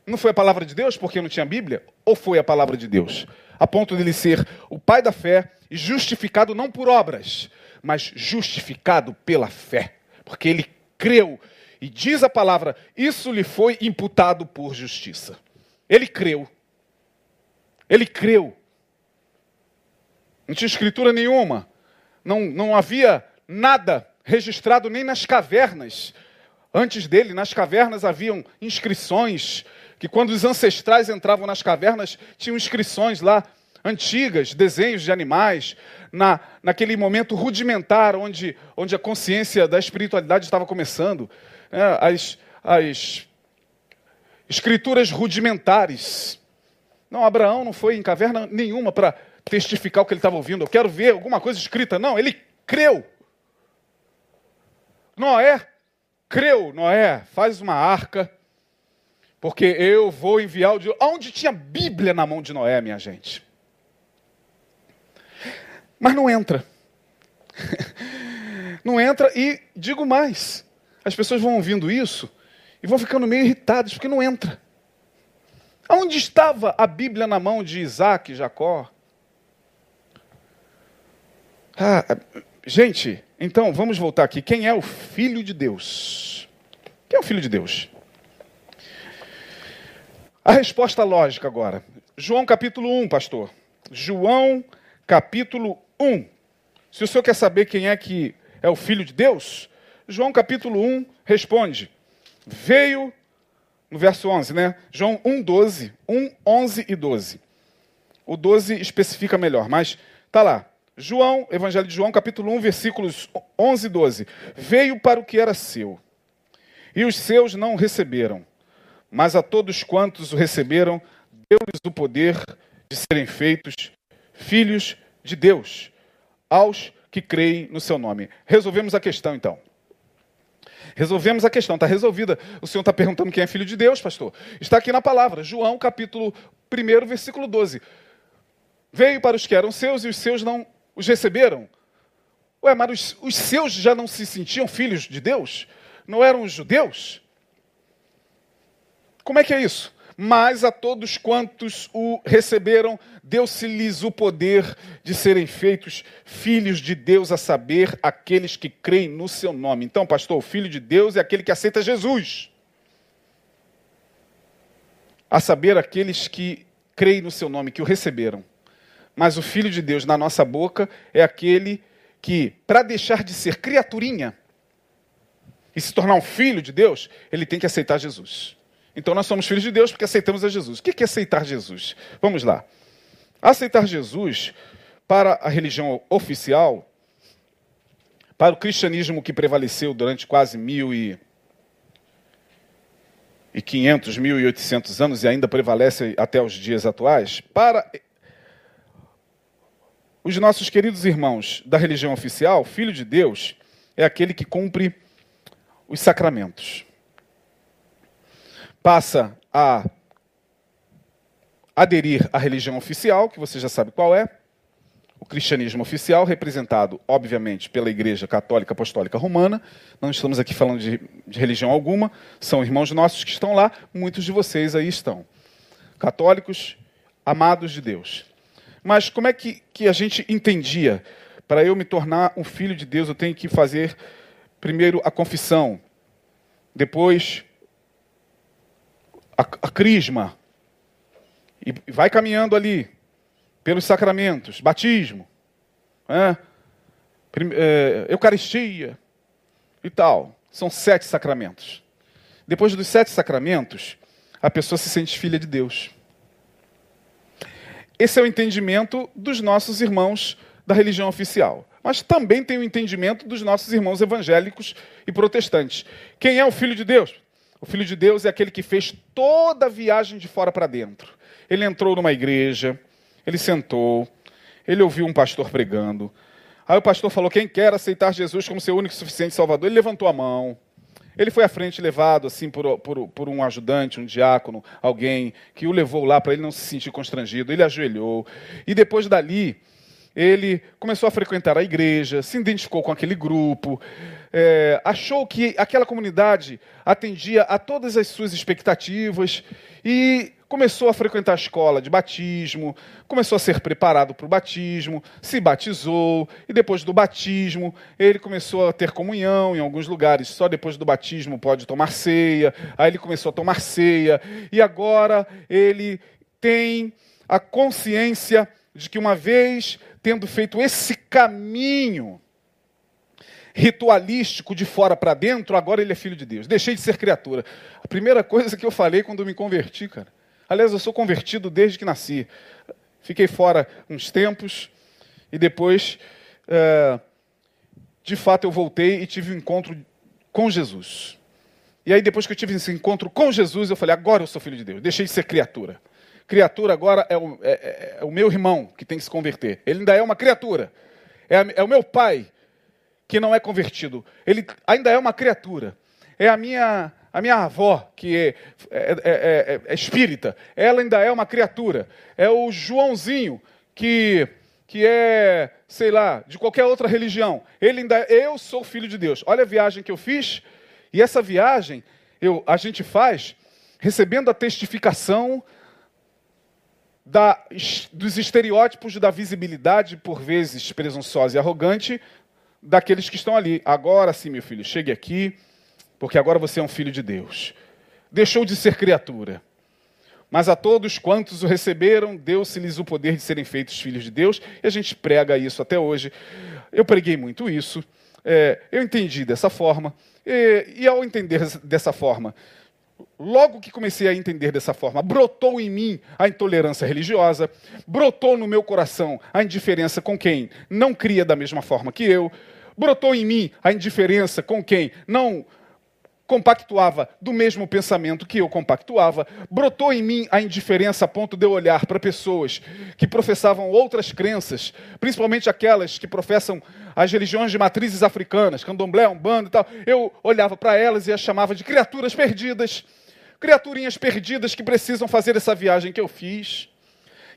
Não foi a palavra de Deus porque não tinha Bíblia? Ou foi a palavra de Deus? A ponto de ele ser o pai da fé e justificado não por obras, mas justificado pela fé. Porque ele creu. E diz a palavra: isso lhe foi imputado por justiça. Ele creu. Ele creu. Não tinha escritura nenhuma. Não, não havia nada registrado nem nas cavernas. Antes dele, nas cavernas haviam inscrições, que quando os ancestrais entravam nas cavernas, tinham inscrições lá, antigas, desenhos de animais, na, naquele momento rudimentar, onde, onde a consciência da espiritualidade estava começando. É, as, as escrituras rudimentares. Não, Abraão não foi em caverna nenhuma para testificar o que ele estava ouvindo. Eu quero ver alguma coisa escrita. Não, ele creu. Noé creu, Noé, faz uma arca, porque eu vou enviar o de. Onde tinha Bíblia na mão de Noé, minha gente? Mas não entra. não entra e digo mais: as pessoas vão ouvindo isso e vão ficando meio irritadas porque não entra. Onde estava a Bíblia na mão de Isaac e Jacó? Ah, gente, então, vamos voltar aqui. Quem é o Filho de Deus? Quem é o Filho de Deus? A resposta lógica agora. João capítulo 1, pastor. João capítulo 1. Se o senhor quer saber quem é que é o Filho de Deus, João capítulo 1 responde: Veio, no verso 11, né? João 1, 12. 1, 11 e 12. O 12 especifica melhor, mas tá lá. João, Evangelho de João, capítulo 1, versículos 11 e 12. Veio para o que era seu, e os seus não o receberam, mas a todos quantos o receberam, deu-lhes o poder de serem feitos filhos de Deus, aos que creem no seu nome. Resolvemos a questão, então. Resolvemos a questão, está resolvida. O senhor está perguntando quem é filho de Deus, pastor? Está aqui na palavra, João, capítulo 1, versículo 12. Veio para os que eram seus e os seus não os receberam. Ué, mas os, os seus já não se sentiam filhos de Deus? Não eram os judeus? Como é que é isso? Mas a todos quantos o receberam, deu-se-lhes o poder de serem feitos filhos de Deus, a saber, aqueles que creem no seu nome. Então, pastor, o filho de Deus é aquele que aceita Jesus. A saber, aqueles que creem no seu nome, que o receberam. Mas o Filho de Deus na nossa boca é aquele que, para deixar de ser criaturinha e se tornar um filho de Deus, ele tem que aceitar Jesus. Então nós somos filhos de Deus porque aceitamos a Jesus. O que é aceitar Jesus? Vamos lá. Aceitar Jesus para a religião oficial, para o cristianismo que prevaleceu durante quase mil e e 500, 1800 anos e ainda prevalece até os dias atuais, para os nossos queridos irmãos da religião oficial, filho de Deus é aquele que cumpre os sacramentos. Passa a aderir à religião oficial, que você já sabe qual é, o cristianismo oficial, representado, obviamente, pela Igreja Católica Apostólica Romana. Não estamos aqui falando de, de, religião alguma, são irmãos nossos que estão lá, muitos de vocês aí estão. Católicos, amados de Deus. Mas como é que, que a gente entendia? Para eu me tornar um filho de Deus, eu tenho que fazer primeiro a confissão, depois a, a crisma, e vai caminhando ali pelos sacramentos, batismo, é, é, Eucaristia e tal. São sete sacramentos. Depois dos sete sacramentos, a pessoa se sente filha de Deus. Esse é o entendimento dos nossos irmãos da religião oficial. Mas também tem o entendimento dos nossos irmãos evangélicos e protestantes. Quem é o filho de Deus? O filho de Deus é aquele que fez toda a viagem de fora para dentro. Ele entrou numa igreja, ele sentou, ele ouviu um pastor pregando. Aí o pastor falou: Quem quer aceitar Jesus como seu único e suficiente Salvador? Ele levantou a mão. Ele foi à frente levado assim por, por, por um ajudante, um diácono, alguém que o levou lá para ele não se sentir constrangido. Ele ajoelhou. E depois dali, ele começou a frequentar a igreja, se identificou com aquele grupo, é, achou que aquela comunidade atendia a todas as suas expectativas e começou a frequentar a escola de batismo, começou a ser preparado para o batismo, se batizou, e depois do batismo, ele começou a ter comunhão em alguns lugares, só depois do batismo pode tomar ceia, aí ele começou a tomar ceia, e agora ele tem a consciência de que uma vez tendo feito esse caminho ritualístico de fora para dentro, agora ele é filho de Deus. Deixei de ser criatura. A primeira coisa que eu falei quando me converti, cara, Aliás, eu sou convertido desde que nasci. Fiquei fora uns tempos e depois, é, de fato, eu voltei e tive um encontro com Jesus. E aí, depois que eu tive esse encontro com Jesus, eu falei: agora eu sou filho de Deus. Deixei de ser criatura. Criatura agora é o, é, é, é o meu irmão que tem que se converter. Ele ainda é uma criatura. É, é o meu pai que não é convertido. Ele ainda é uma criatura. É a minha a minha avó, que é, é, é, é, espírita, ela ainda é uma criatura. É o Joãozinho, que, que é, sei lá, de qualquer outra religião. Ele ainda, eu sou filho de Deus. Olha a viagem que eu fiz. E essa viagem eu, a gente faz recebendo a testificação da, dos estereótipos da visibilidade, por vezes presunçosa e arrogante, daqueles que estão ali. Agora sim, meu filho, chegue aqui porque agora você é um filho de Deus. Deixou de ser criatura. Mas a todos quantos o receberam, deu-se-lhes o poder de serem feitos filhos de Deus, e a gente prega isso até hoje. Eu preguei muito isso, é, eu entendi dessa forma, e, e ao entender dessa forma, logo que comecei a entender dessa forma, brotou em mim a intolerância religiosa, brotou no meu coração a indiferença com quem não cria da mesma forma que eu, brotou em mim a indiferença com quem não compactuava do mesmo pensamento que eu compactuava, brotou em mim a indiferença a ponto de eu olhar para pessoas que professavam outras crenças, principalmente aquelas que professam as religiões de matrizes africanas, candomblé, umbanda e tal. Eu olhava para elas e as chamava de criaturas perdidas, criaturinhas perdidas que precisam fazer essa viagem que eu fiz,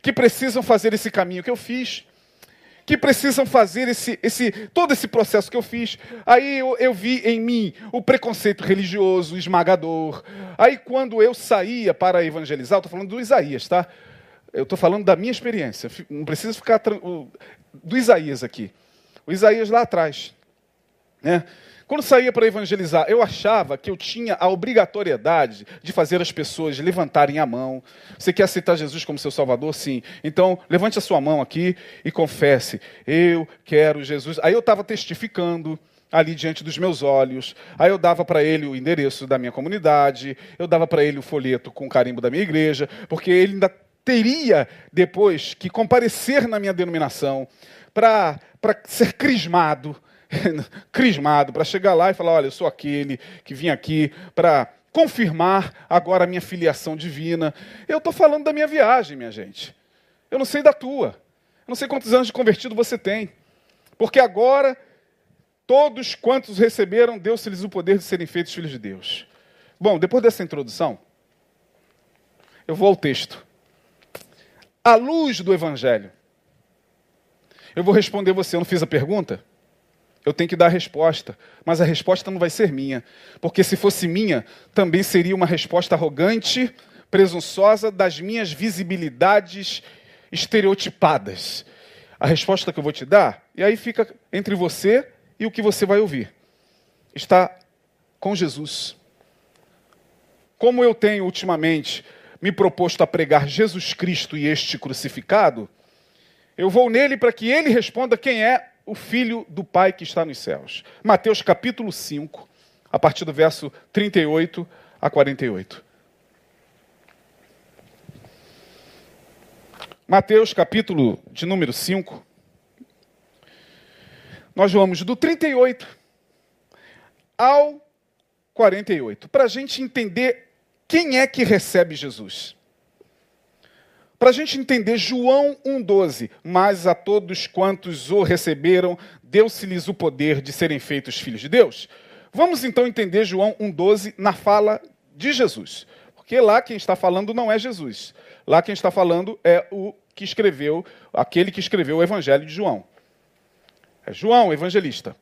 que precisam fazer esse caminho que eu fiz que precisam fazer esse, esse, todo esse processo que eu fiz. Aí eu, eu vi em mim o preconceito religioso esmagador. Aí quando eu saía para evangelizar, estou falando do Isaías, tá? Eu estou falando da minha experiência. Não precisa ficar do Isaías aqui. O Isaías lá atrás, né? Quando saía para evangelizar, eu achava que eu tinha a obrigatoriedade de fazer as pessoas levantarem a mão. Você quer aceitar Jesus como seu Salvador? Sim. Então, levante a sua mão aqui e confesse: Eu quero Jesus. Aí eu estava testificando ali diante dos meus olhos. Aí eu dava para ele o endereço da minha comunidade, eu dava para ele o folheto com o carimbo da minha igreja, porque ele ainda teria depois que comparecer na minha denominação para ser crismado crismado, para chegar lá e falar: olha, eu sou aquele que vim aqui para confirmar agora a minha filiação divina. Eu estou falando da minha viagem, minha gente. Eu não sei da tua. Eu não sei quantos anos de convertido você tem. Porque agora, todos quantos receberam, deu-se-lhes o poder de serem feitos filhos de Deus. Bom, depois dessa introdução, eu vou ao texto. À luz do Evangelho, Eu vou responder você, eu não fiz a pergunta? Eu tenho que dar a resposta, mas a resposta não vai ser minha, porque se fosse minha, também seria uma resposta arrogante, presunçosa das minhas visibilidades estereotipadas. A resposta que eu vou te dar, e aí fica entre você e o que você vai ouvir, está com Jesus. Como eu tenho ultimamente me proposto a pregar Jesus Cristo e este crucificado, eu vou nele para que ele responda quem é o Filho do Pai que está nos céus. Mateus capítulo 5, a partir do verso 38 a 48. Mateus capítulo de número 5. Nós vamos do 38 ao 48, para a gente entender quem é que recebe Jesus. Para a gente entender João 1,12, mas a todos quantos o receberam, deu-se-lhes o poder de serem feitos filhos de Deus. Vamos então entender João 1,12 na fala de Jesus. Porque lá quem está falando não é Jesus. Lá quem está falando é o que escreveu, aquele que escreveu o Evangelho de João. É João, evangelista.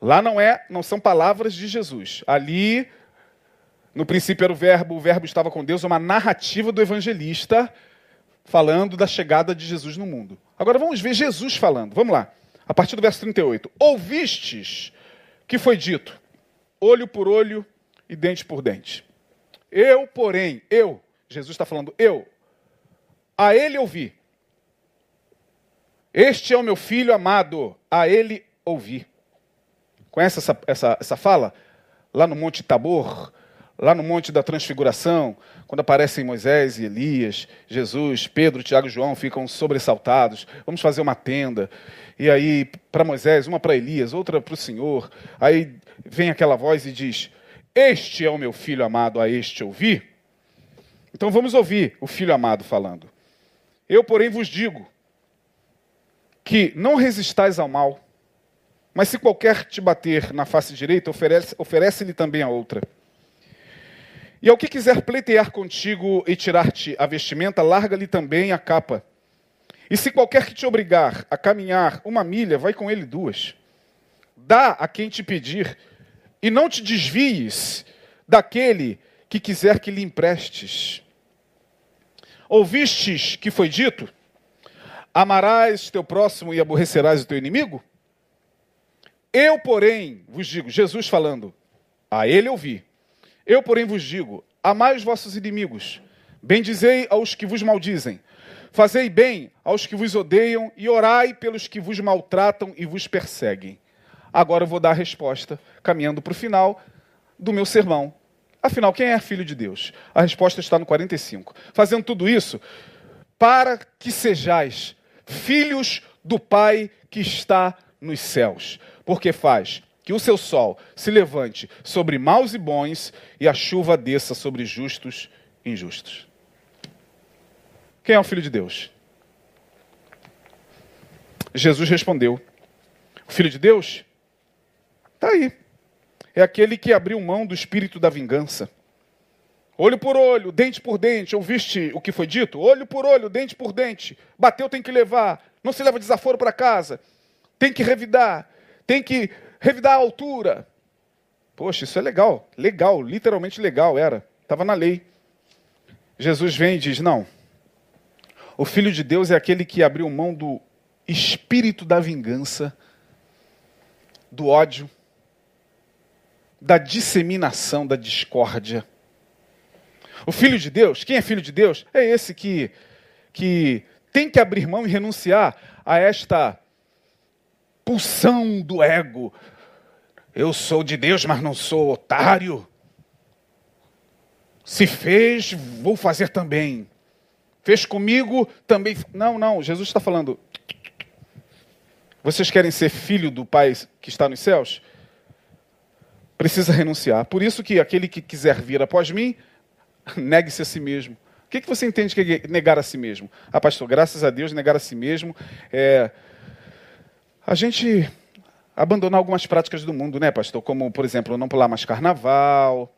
Lá não é, não são palavras de Jesus. Ali no princípio era o verbo, o verbo estava com Deus, uma narrativa do evangelista falando da chegada de Jesus no mundo. Agora vamos ver Jesus falando. Vamos lá. A partir do verso 38. Ouvistes que foi dito: olho por olho e dente por dente. Eu, porém, eu, Jesus está falando, eu, a ele ouvi. Este é o meu filho amado, a ele ouvi. Conhece essa, essa, essa fala? Lá no Monte Tabor, lá no Monte da Transfiguração, quando aparecem Moisés e Elias, Jesus, Pedro, Tiago e João ficam sobressaltados. Vamos fazer uma tenda. E aí, para Moisés, uma para Elias, outra para o Senhor. Aí vem aquela voz e diz: Este é o meu filho amado, a este ouvi. Então vamos ouvir o filho amado falando. Eu, porém, vos digo que não resistais ao mal, mas se qualquer te bater na face direita, oferece-lhe oferece também a outra. E ao que quiser pleitear contigo e tirar-te a vestimenta, larga-lhe também a capa. E se qualquer que te obrigar a caminhar uma milha, vai com ele duas. Dá a quem te pedir, e não te desvies daquele que quiser que lhe emprestes. Ouvistes que foi dito? Amarás teu próximo e aborrecerás o teu inimigo? Eu, porém, vos digo, Jesus falando, a ele ouvi eu, porém, vos digo: amai os vossos inimigos, bendizei aos que vos maldizem, fazei bem aos que vos odeiam e orai pelos que vos maltratam e vos perseguem. Agora eu vou dar a resposta, caminhando para o final do meu sermão. Afinal, quem é filho de Deus? A resposta está no 45. Fazendo tudo isso, para que sejais filhos do Pai que está nos céus, porque faz que o seu sol se levante sobre maus e bons e a chuva desça sobre justos e injustos. Quem é o Filho de Deus? Jesus respondeu: O Filho de Deus? Está aí. É aquele que abriu mão do espírito da vingança. Olho por olho, dente por dente. Ouviste o que foi dito? Olho por olho, dente por dente. Bateu, tem que levar. Não se leva desaforo para casa. Tem que revidar. Tem que revidar a altura. Poxa, isso é legal, legal, literalmente legal era, estava na lei. Jesus vem e diz: não, o Filho de Deus é aquele que abriu mão do espírito da vingança, do ódio, da disseminação da discórdia. O Filho de Deus, quem é Filho de Deus? É esse que, que tem que abrir mão e renunciar a esta pulsão do ego. Eu sou de Deus, mas não sou otário. Se fez, vou fazer também. Fez comigo, também. Não, não, Jesus está falando. Vocês querem ser filho do Pai que está nos céus? Precisa renunciar. Por isso que aquele que quiser vir após mim, negue-se a si mesmo. O que, que você entende que é negar a si mesmo? Ah, pastor, graças a Deus, negar a si mesmo é a gente abandonar algumas práticas do mundo, né, pastor? Como, por exemplo, não pular mais carnaval,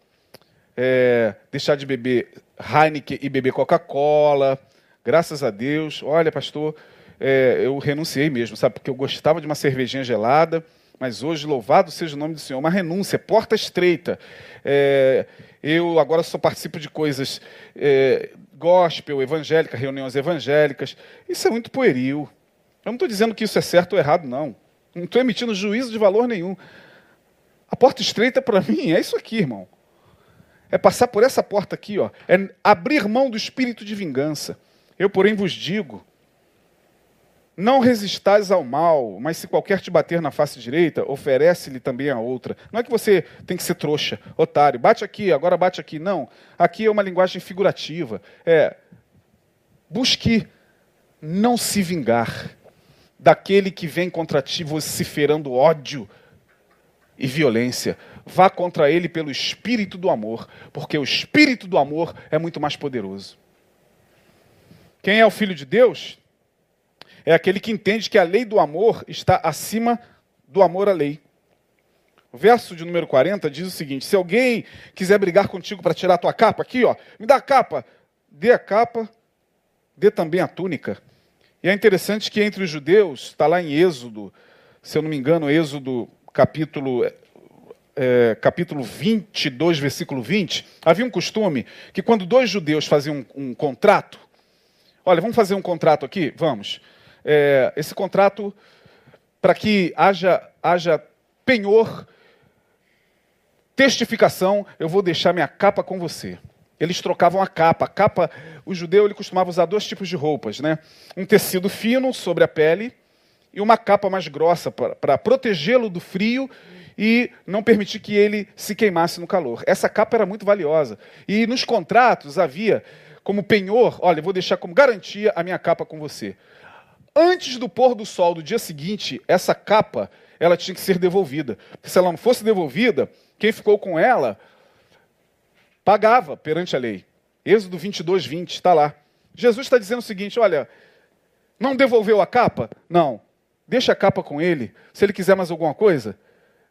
é, deixar de beber Heineken e beber Coca-Cola. Graças a Deus. Olha, pastor, é, eu renunciei mesmo, sabe? Porque eu gostava de uma cervejinha gelada, mas hoje, louvado seja o nome do Senhor, uma renúncia, porta estreita. É, eu agora só participo de coisas é, gospel, evangélica, reuniões evangélicas. Isso é muito pueril. Eu não estou dizendo que isso é certo ou errado, não. Não estou emitindo juízo de valor nenhum. A porta estreita para mim é isso aqui, irmão. É passar por essa porta aqui, ó. É abrir mão do espírito de vingança. Eu, porém, vos digo: não resistais ao mal, mas se qualquer te bater na face direita, oferece-lhe também a outra. Não é que você tem que ser trouxa, otário. Bate aqui, agora bate aqui. Não. Aqui é uma linguagem figurativa. É busque não se vingar daquele que vem contra ti vociferando ódio e violência. Vá contra ele pelo espírito do amor, porque o espírito do amor é muito mais poderoso. Quem é o filho de Deus? É aquele que entende que a lei do amor está acima do amor à lei. O verso de número 40 diz o seguinte: Se alguém quiser brigar contigo para tirar a tua capa, aqui, ó, me dá a capa, dê a capa, dê também a túnica. E é interessante que entre os judeus, está lá em Êxodo, se eu não me engano, Êxodo capítulo, é, capítulo 22, versículo 20, havia um costume que quando dois judeus faziam um, um contrato, olha, vamos fazer um contrato aqui? Vamos. É, esse contrato, para que haja, haja penhor, testificação, eu vou deixar minha capa com você. Eles trocavam a capa. A capa, o judeu ele costumava usar dois tipos de roupas, né? Um tecido fino sobre a pele e uma capa mais grossa para protegê-lo do frio e não permitir que ele se queimasse no calor. Essa capa era muito valiosa. E nos contratos havia como penhor, olha, vou deixar como garantia a minha capa com você. Antes do pôr do sol do dia seguinte, essa capa ela tinha que ser devolvida. Se ela não fosse devolvida, quem ficou com ela pagava perante a lei. Êxodo 22, 20, está lá. Jesus está dizendo o seguinte: olha, não devolveu a capa? Não. Deixa a capa com ele. Se ele quiser mais alguma coisa,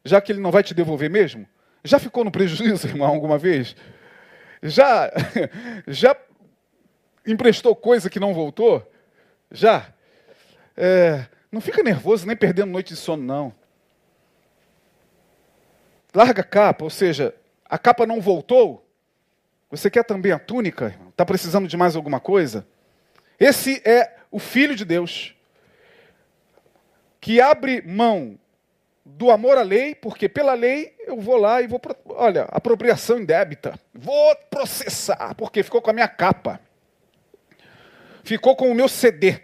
já que ele não vai te devolver mesmo. Já ficou no prejuízo, irmão, alguma vez? Já, já emprestou coisa que não voltou? Já. É, não fica nervoso nem perdendo noite de sono, não. Larga a capa, ou seja, a capa não voltou, você quer também a túnica? Está precisando de mais alguma coisa? Esse é o Filho de Deus, que abre mão do amor à lei, porque pela lei eu vou lá e vou. Olha, apropriação indébita. Vou processar, porque ficou com a minha capa. Ficou com o meu CD.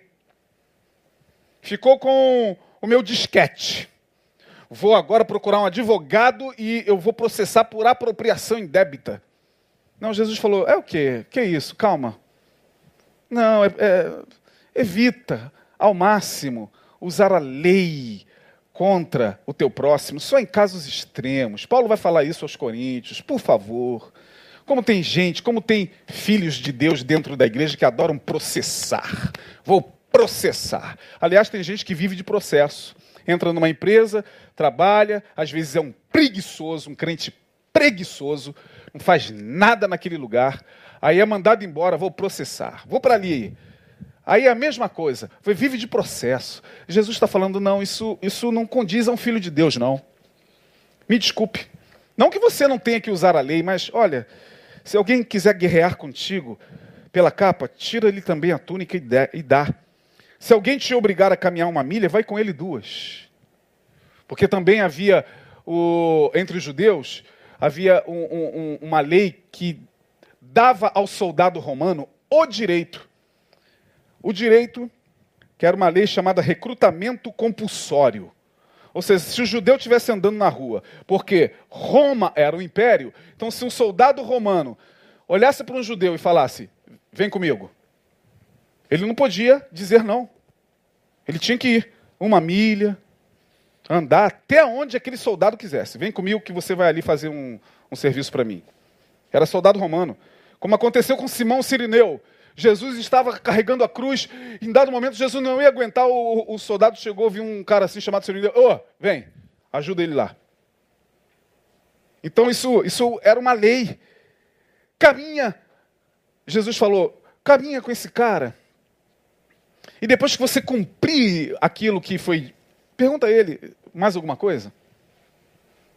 Ficou com o meu disquete. Vou agora procurar um advogado e eu vou processar por apropriação indébita. Não, Jesus falou: é o quê? Que é isso? Calma. Não, é, é, evita ao máximo usar a lei contra o teu próximo, só em casos extremos. Paulo vai falar isso aos Coríntios, por favor. Como tem gente, como tem filhos de Deus dentro da igreja que adoram processar. Vou processar. Aliás, tem gente que vive de processo. Entra numa empresa, trabalha, às vezes é um preguiçoso, um crente preguiçoso, não faz nada naquele lugar, aí é mandado embora, vou processar, vou para ali. Aí é a mesma coisa, vive de processo. Jesus está falando, não, isso, isso não condiz a um filho de Deus, não. Me desculpe. Não que você não tenha que usar a lei, mas olha, se alguém quiser guerrear contigo pela capa, tira-lhe também a túnica e dá. Se alguém te obrigar a caminhar uma milha, vai com ele duas. Porque também havia o, entre os judeus havia um, um, uma lei que dava ao soldado romano o direito. O direito, que era uma lei chamada recrutamento compulsório. Ou seja, se o judeu estivesse andando na rua, porque Roma era o império, então se um soldado romano olhasse para um judeu e falasse: Vem comigo, ele não podia dizer não. Ele tinha que ir uma milha, andar até onde aquele soldado quisesse. Vem comigo que você vai ali fazer um, um serviço para mim. Era soldado romano. Como aconteceu com Simão Sirineu. Jesus estava carregando a cruz, em dado momento Jesus não ia aguentar, o, o soldado chegou, viu um cara assim chamado Sirineu, ô, oh, vem, ajuda ele lá. Então isso, isso era uma lei. Caminha, Jesus falou, caminha com esse cara. E depois que você cumprir aquilo que foi. Pergunta a ele: mais alguma coisa?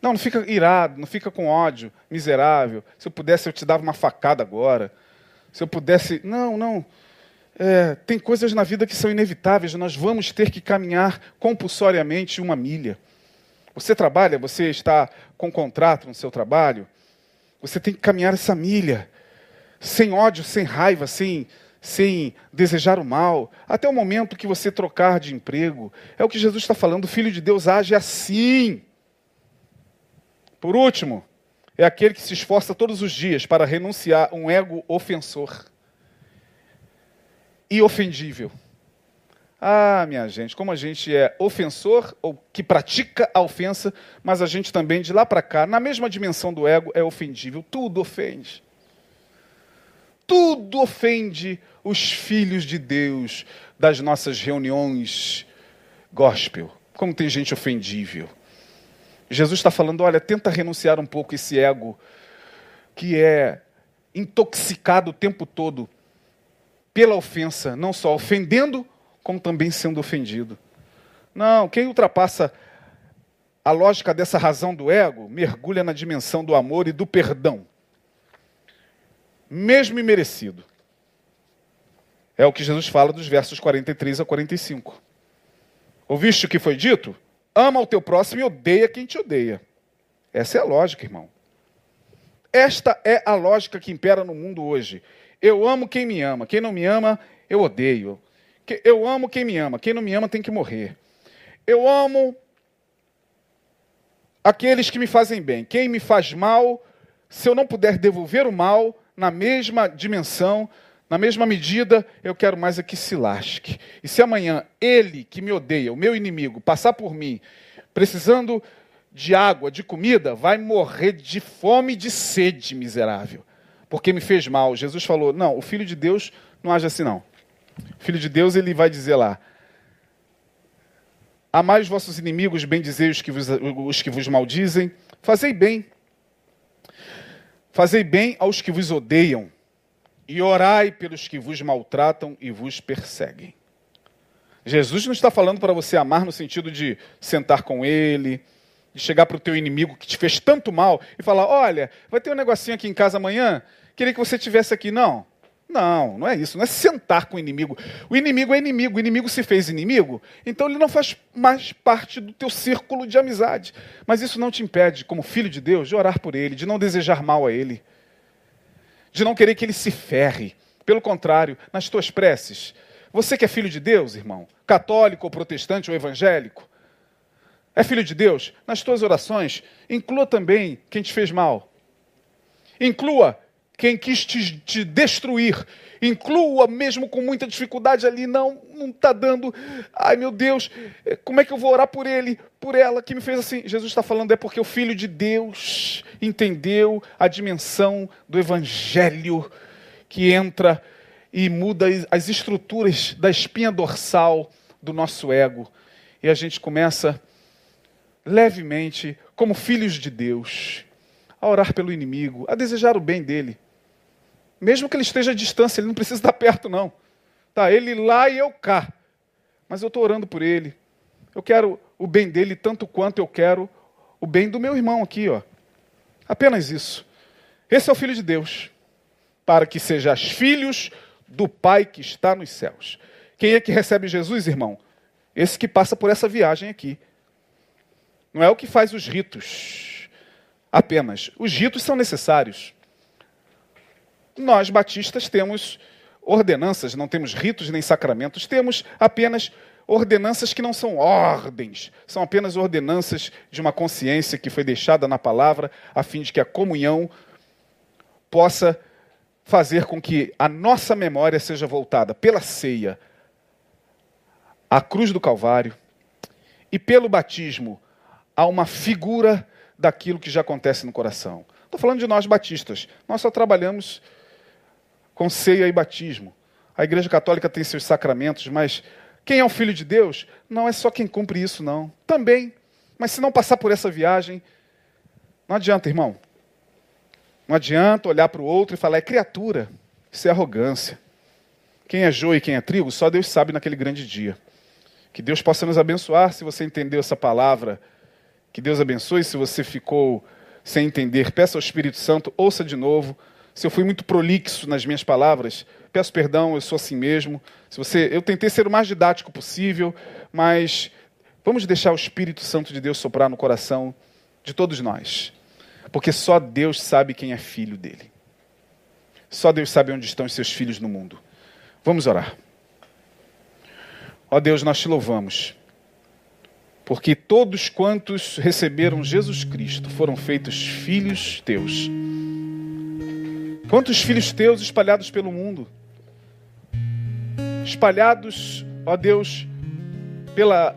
Não, não fica irado, não fica com ódio, miserável. Se eu pudesse, eu te dava uma facada agora. Se eu pudesse. Não, não. É, tem coisas na vida que são inevitáveis, nós vamos ter que caminhar compulsoriamente uma milha. Você trabalha, você está com contrato no seu trabalho, você tem que caminhar essa milha, sem ódio, sem raiva, sem, sem desejar o mal, até o momento que você trocar de emprego. É o que Jesus está falando, o Filho de Deus age assim. Por último, é aquele que se esforça todos os dias para renunciar um ego ofensor e ofendível. Ah, minha gente, como a gente é ofensor ou que pratica a ofensa, mas a gente também de lá para cá, na mesma dimensão do ego, é ofendível. Tudo ofende. Tudo ofende os filhos de Deus das nossas reuniões gospel. Como tem gente ofendível. Jesus está falando: olha, tenta renunciar um pouco esse ego que é intoxicado o tempo todo pela ofensa, não só ofendendo, como também sendo ofendido. Não, quem ultrapassa a lógica dessa razão do ego mergulha na dimensão do amor e do perdão, mesmo imerecido. É o que Jesus fala dos versos 43 a 45. Ouviste o que foi dito? Ama o teu próximo e odeia quem te odeia. Essa é a lógica, irmão. Esta é a lógica que impera no mundo hoje. Eu amo quem me ama. Quem não me ama, eu odeio. Eu amo quem me ama. Quem não me ama tem que morrer. Eu amo aqueles que me fazem bem. Quem me faz mal, se eu não puder devolver o mal na mesma dimensão, na mesma medida, eu quero mais é que se lasque. E se amanhã ele que me odeia, o meu inimigo, passar por mim, precisando de água, de comida, vai morrer de fome e de sede, miserável porque me fez mal. Jesus falou: não, o filho de Deus não age assim, não. O filho de Deus, ele vai dizer lá: Amai os vossos inimigos, bendizei os que vos, os que vos maldizem, fazei bem. Fazei bem aos que vos odeiam, e orai pelos que vos maltratam e vos perseguem. Jesus não está falando para você amar no sentido de sentar com ele, de chegar para o teu inimigo que te fez tanto mal e falar: olha, vai ter um negocinho aqui em casa amanhã, queria que você tivesse aqui. Não. Não, não é isso. Não é sentar com o inimigo. O inimigo é inimigo. O inimigo se fez inimigo, então ele não faz mais parte do teu círculo de amizade. Mas isso não te impede, como filho de Deus, de orar por ele, de não desejar mal a ele, de não querer que ele se ferre. Pelo contrário, nas tuas preces, você que é filho de Deus, irmão, católico ou protestante ou evangélico, é filho de Deus, nas tuas orações, inclua também quem te fez mal. Inclua quem quis te, te destruir. Inclua mesmo com muita dificuldade ali, não, não está dando. Ai meu Deus, eh, como é que eu vou orar por ele, por ela que me fez assim? Jesus está falando é porque o Filho de Deus entendeu a dimensão do Evangelho que entra e muda as estruturas da espinha dorsal do nosso ego. E a gente começa levemente, como filhos de Deus, a orar pelo inimigo, a desejar o bem dele. Mesmo que ele esteja à distância, ele não precisa estar perto, não. Tá, ele lá e eu cá. Mas eu estou orando por ele. Eu quero o bem dele tanto quanto eu quero o bem do meu irmão aqui, ó. Apenas isso. Esse é o Filho de Deus, para que sejais filhos do Pai que está nos céus. Quem é que recebe Jesus, irmão? Esse que passa por essa viagem aqui. Não é o que faz os ritos apenas. Os ritos são necessários. Nós, batistas, temos ordenanças, não temos ritos nem sacramentos, temos apenas ordenanças que não são ordens, são apenas ordenanças de uma consciência que foi deixada na palavra, a fim de que a comunhão possa fazer com que a nossa memória seja voltada pela ceia à cruz do Calvário e pelo batismo a uma figura daquilo que já acontece no coração. Estou falando de nós batistas. Nós só trabalhamos com ceia e batismo. A Igreja Católica tem seus sacramentos, mas quem é o Filho de Deus não é só quem cumpre isso, não. Também. Mas se não passar por essa viagem, não adianta, irmão. Não adianta olhar para o outro e falar, é criatura. Isso é arrogância. quem é joio e quem é trigo, só Deus sabe naquele grande dia. Que Deus possa nos abençoar se você entendeu essa palavra. Que Deus abençoe se você ficou sem entender. Peça ao Espírito Santo, ouça de novo. Se eu fui muito prolixo nas minhas palavras, peço perdão, eu sou assim mesmo. Se você, eu tentei ser o mais didático possível, mas vamos deixar o Espírito Santo de Deus soprar no coração de todos nós. Porque só Deus sabe quem é filho dele. Só Deus sabe onde estão os seus filhos no mundo. Vamos orar. Ó Deus, nós te louvamos, porque todos quantos receberam Jesus Cristo foram feitos filhos teus. Quantos filhos teus espalhados pelo mundo? Espalhados, ó Deus, pela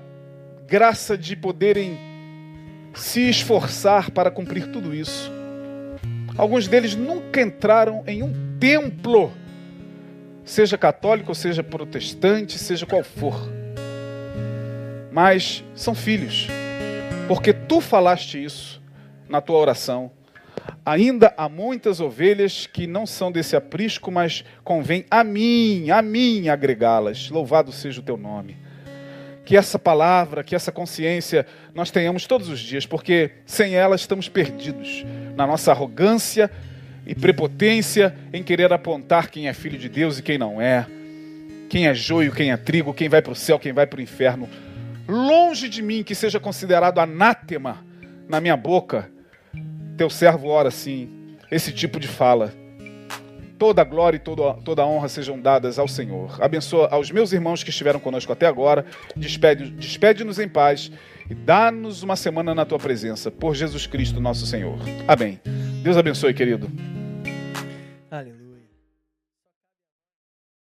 graça de poderem se esforçar para cumprir tudo isso. Alguns deles nunca entraram em um templo seja católico, seja protestante, seja qual for. Mas são filhos, porque tu falaste isso na tua oração. Ainda há muitas ovelhas que não são desse aprisco, mas convém a mim, a mim agregá-las. Louvado seja o teu nome. Que essa palavra, que essa consciência nós tenhamos todos os dias, porque sem ela estamos perdidos na nossa arrogância, e prepotência em querer apontar quem é filho de Deus e quem não é, quem é joio, quem é trigo, quem vai para o céu, quem vai para o inferno. Longe de mim que seja considerado anátema na minha boca, teu servo ora assim, esse tipo de fala. Toda glória e toda, toda honra sejam dadas ao Senhor. Abençoa aos meus irmãos que estiveram conosco até agora. Despede-nos despede em paz e dá-nos uma semana na tua presença. Por Jesus Cristo, nosso Senhor. Amém. Deus abençoe, querido. Aleluia.